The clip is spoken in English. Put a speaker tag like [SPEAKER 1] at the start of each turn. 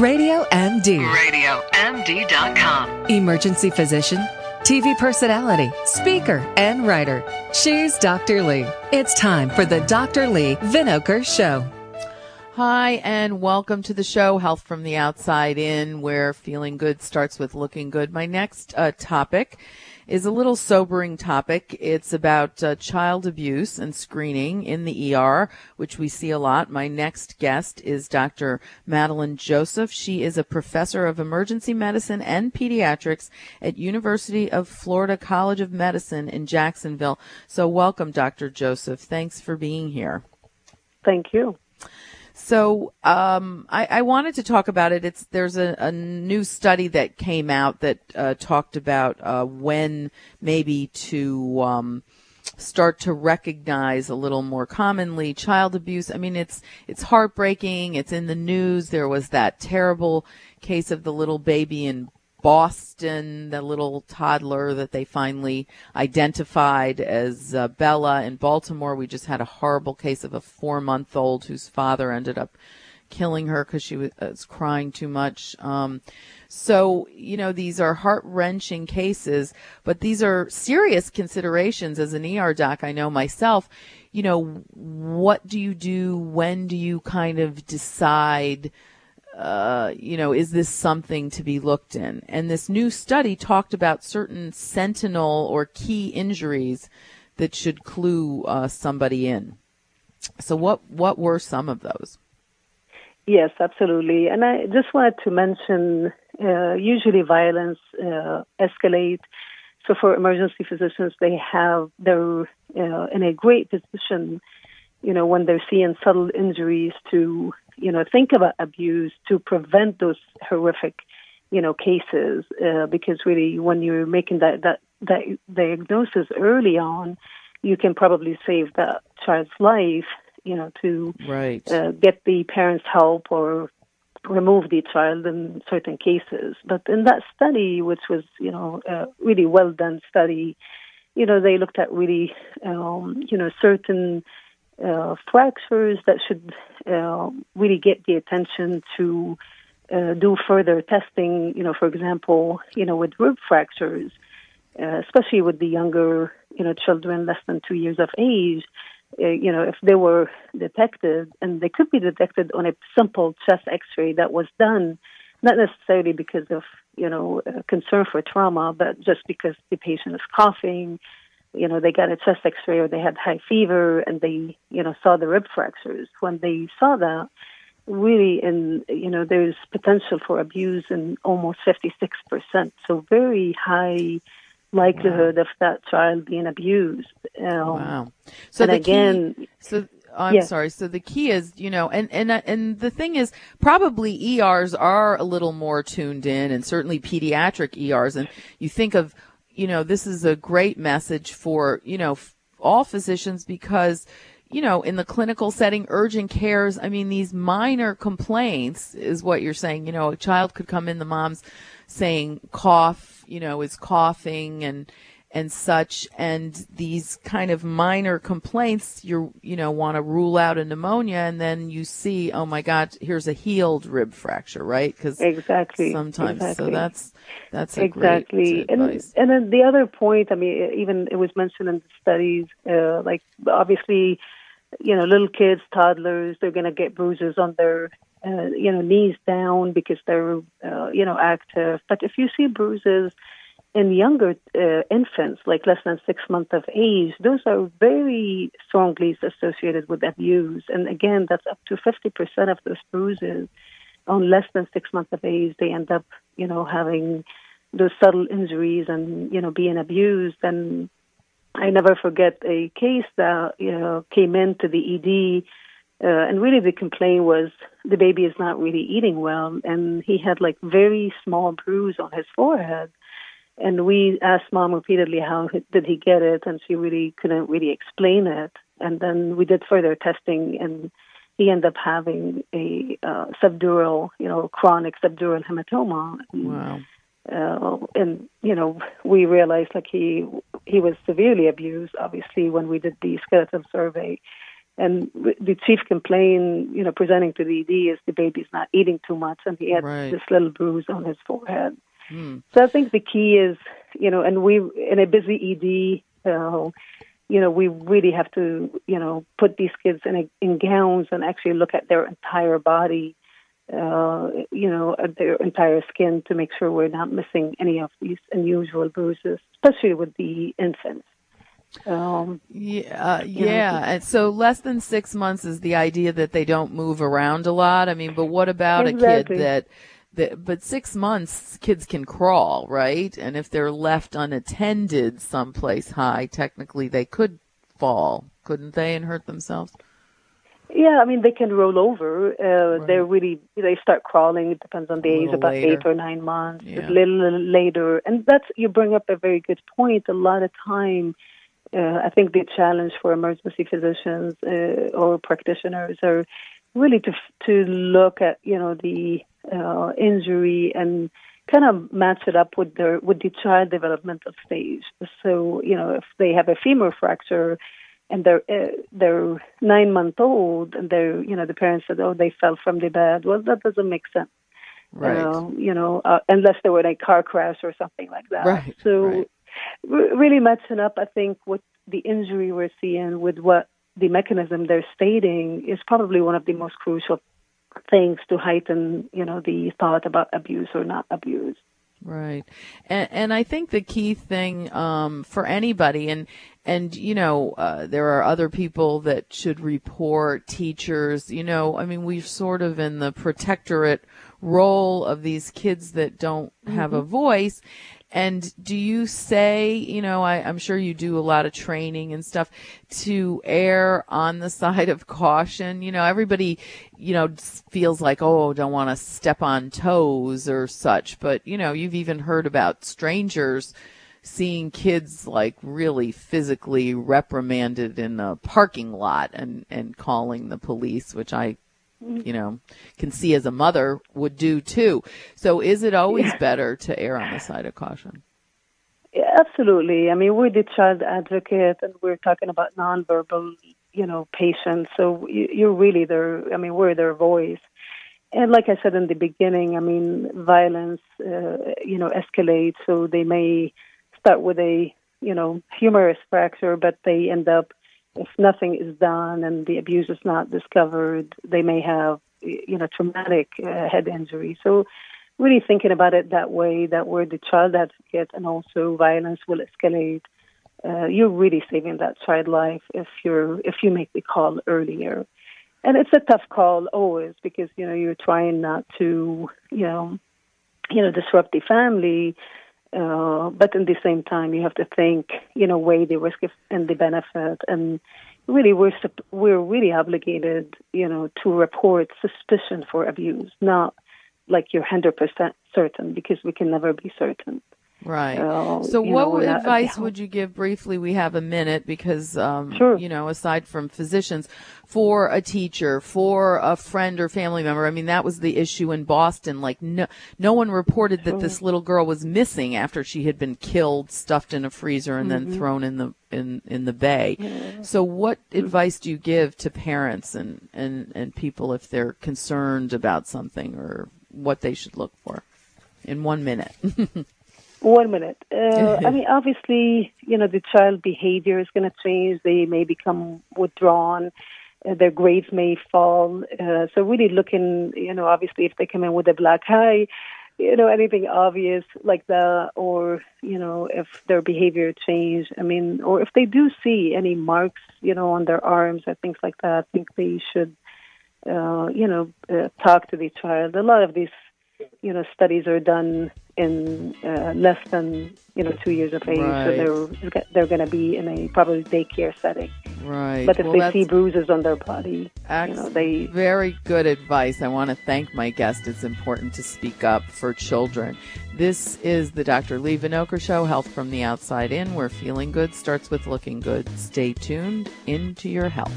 [SPEAKER 1] Radio MD.
[SPEAKER 2] RadioMD.com.
[SPEAKER 1] Emergency physician, TV personality, speaker, and writer. She's Dr. Leigh. It's time for the Dr. Leigh Vinocur Show.
[SPEAKER 3] Hi, and welcome to the show, Health from the Outside In, where feeling good starts with looking good. My next uh, topic is a little sobering topic. It's about uh, child abuse and screening in the ER, which we see a lot. My next guest is Dr. Madeline Joseph. She is a professor of emergency medicine and pediatrics at University of Florida College of Medicine in Jacksonville. So welcome, Dr. Joseph. Thanks for being here.
[SPEAKER 4] Thank you.
[SPEAKER 3] So um, I, I, wanted to talk about it. It's there's a, a new study that came out that uh, talked about uh, when maybe to um, start to recognize a little more commonly child abuse. I mean, it's it's heartbreaking. It's in the news. There was that terrible case of the little baby in Boston, the little toddler that they finally identified as uh, Bella in Baltimore. We just had a horrible case of a four month old whose father ended up killing her because she was, uh, was, crying too much. Um, so, you know, these are heart wrenching cases, but these are serious considerations as an ER doc. I know myself, you know, what do you do? When do you kind of decide? Uh, you know, is this something to be looked in? And this new study talked about certain sentinel or key injuries that should clue uh, somebody in. So, what what were some of those?
[SPEAKER 4] Yes, absolutely. And I just wanted to mention, uh, usually violence uh, escalate. So for emergency physicians, they have they're uh, in a great position, you know, when they're seeing subtle injuries to you know, think about abuse to prevent those horrific, you know, cases. Uh, because really, when you're making that, that that diagnosis early on, you can probably save that child's life. You know, to
[SPEAKER 3] right.
[SPEAKER 4] uh, get the parents' help or remove the child in certain cases. But in that study, which was you know a really well done study, you know they looked at really um, you know certain uh, fractures that should uh, really get the attention to uh, do further testing. You know, for example, you know, with rib fractures, uh, especially with the younger, you know, children less than two years of age. Uh, you know, if they were detected, and they could be detected on a simple chest X-ray that was done, not necessarily because of you know concern for trauma, but just because the patient is coughing, you know, they got a chest x-ray or they had high fever and they, you know, saw the rib fractures. When they saw that, really, in, you know, there's potential for abuse in almost 56%. So very high likelihood wow. of that child being abused.
[SPEAKER 3] Um, wow. So again, key, so Oh, I'm yeah. sorry. So the key is, you know, and and uh, and the thing is, probably ERs are a little more tuned in, and certainly pediatric ERs. And you think of you know, this is a great message for, you know, all physicians because, you know, in the clinical setting, urgent cares, I mean, these minor complaints is what you're saying. You know, a child could come in, the mom's saying cough, you know, is coughing and, and such and these kind of minor complaints you you know want to rule out a pneumonia and then you see oh my god here's a healed rib fracture right?
[SPEAKER 4] Because exactly.
[SPEAKER 3] sometimes
[SPEAKER 4] exactly.
[SPEAKER 3] so that's that's
[SPEAKER 4] exactly.
[SPEAKER 3] and
[SPEAKER 4] and then the other point i mean even it was mentioned in the studies uh, like obviously you know little kids toddlers they're going to get bruises on their uh, you know knees down because they're uh, you know active. But if you see bruises in younger uh, infants, like less than six months of age, those are very strongly associated with abuse. And again, that's up to 50% of those bruises on less than six months of age. They end up, you know, having those subtle injuries and, you know, being abused. And I never forget a case that, you know, came into the ED. Uh, and really the complaint was the baby is not really eating well. And he had like very small bruise on his forehead and we asked mom repeatedly how did he get it, and she really couldn't really explain it. And then we did further testing, and he ended up having a uh, subdural, you know, chronic subdural hematoma.
[SPEAKER 3] Wow.
[SPEAKER 4] Uh, and you know, we realized like he he was severely abused. Obviously, when we did the skeletal survey, And the chief complaint, you know, presenting to the ED is the baby's not eating too much, and he had
[SPEAKER 3] Right.
[SPEAKER 4] this little bruise on his forehead.
[SPEAKER 3] Hmm.
[SPEAKER 4] So I think the key is, you know, and we in a busy ED, uh, you know, we really have to, you know, put these kids in a, in gowns and actually look at their entire body, uh, you know, at their entire skin to make sure we're not missing any of these unusual bruises, especially with the infants. Um,
[SPEAKER 3] Yeah, uh,
[SPEAKER 4] know,
[SPEAKER 3] yeah. And so less than six months is the idea that they don't move around a lot. I mean, but what about
[SPEAKER 4] Exactly.
[SPEAKER 3] a kid that, that, but six months kids can crawl, right? And if they're left unattended someplace high, technically they could fall, couldn't they, and hurt themselves?
[SPEAKER 4] Yeah, I mean they can roll over. Uh, They're really they start crawling. It depends on the age, about
[SPEAKER 3] later.
[SPEAKER 4] eight or nine months.
[SPEAKER 3] Yeah.
[SPEAKER 4] A little, little later, and that's you bring up a very good point. A lot of time, uh, I think the challenge for emergency physicians uh, or practitioners are really to to look at you know the uh, injury and kind of match it up with their with the child developmental stage. So you know if they have a femur fracture and they're uh, they're nine month old and they're you know the parents said oh they fell from the bed well that doesn't make sense
[SPEAKER 3] Right.
[SPEAKER 4] uh, you know uh, unless they were in a car crash or something like that
[SPEAKER 3] Right,
[SPEAKER 4] so
[SPEAKER 3] right.
[SPEAKER 4] re- really matching up I think with the injury we're seeing with what the mechanism they're stating is probably one of the most crucial things to heighten you know the thought about abuse or not abuse
[SPEAKER 3] Right. And and I think the key thing um for anybody and and you know uh there are other people that should report teachers, you know, I mean we're sort of in the protectorate role of these kids that don't have a voice. And do you say, you know, I, I'm sure you do a lot of training and stuff to err on the side of caution? You know, everybody, you know, feels like, oh, don't want to step on toes or such. But, you know, you've even heard about strangers seeing kids like really physically reprimanded in a parking lot and, and calling the police, which I you know, can see as a mother would do too. So is it always better to err on the side of caution?
[SPEAKER 4] Yeah, absolutely. I mean, we're the child advocate, and we're talking about nonverbal, you know, patients. So you- you're really their. I mean, we're their voice. And like I said in the beginning, I mean, violence, uh, you know, escalates. So they may start with a, you know, humerus fracture, but they end up, if nothing is done and the abuse is not discovered, they may have, you know, traumatic uh, head injury. So really thinking about it that way, that we're the child advocate and also violence will escalate. Uh, you're really saving that child life if you're if you make the call earlier. And it's a tough call always because you know you're trying not to you know you know disrupt the family, uh, but at the same time you have to think you know weigh the risk and the benefit and really we're we're really obligated you know to report suspicion for abuse, not like you're hundred percent certain because we can never be certain.
[SPEAKER 3] Right.
[SPEAKER 4] Uh,
[SPEAKER 3] so, what
[SPEAKER 4] know,
[SPEAKER 3] advice would you give briefly? We have a minute because, um,
[SPEAKER 4] Sure.
[SPEAKER 3] you know, aside from physicians, for a teacher, for a friend or family member. I mean, that was the issue in Boston. Like, no, no one reported that this little girl was missing after she had been killed, stuffed in a freezer, and
[SPEAKER 4] Mm-hmm.
[SPEAKER 3] then thrown in the in in the bay. So, what advice do you give to parents and and and people if they're concerned about something or what they should look for? In one minute.
[SPEAKER 4] One minute. Uh, I mean, obviously, you know, the child behavior is going to change. They may become withdrawn. Uh, their grades may fall. Uh, so really looking, you know, obviously if they come in with a black eye, you know, anything obvious like that, or, you know, if their behavior change, I mean, or if they do see any marks, you know, on their arms or things like that, I think they should, uh, you know, uh, talk to the child. A lot of these, you know, studies are done in uh, less than you know two years of age,
[SPEAKER 3] Right.
[SPEAKER 4] so they're they're going to be in a probably daycare setting.
[SPEAKER 3] right.
[SPEAKER 4] But if
[SPEAKER 3] Well,
[SPEAKER 4] they see bruises on their body, you know, they
[SPEAKER 3] very good advice. I want to thank my guest. It's important to speak up for children. This is the Dr. Leigh Vinocur Show, Health from the Outside In, where feeling good starts with looking good. Stay tuned into your health.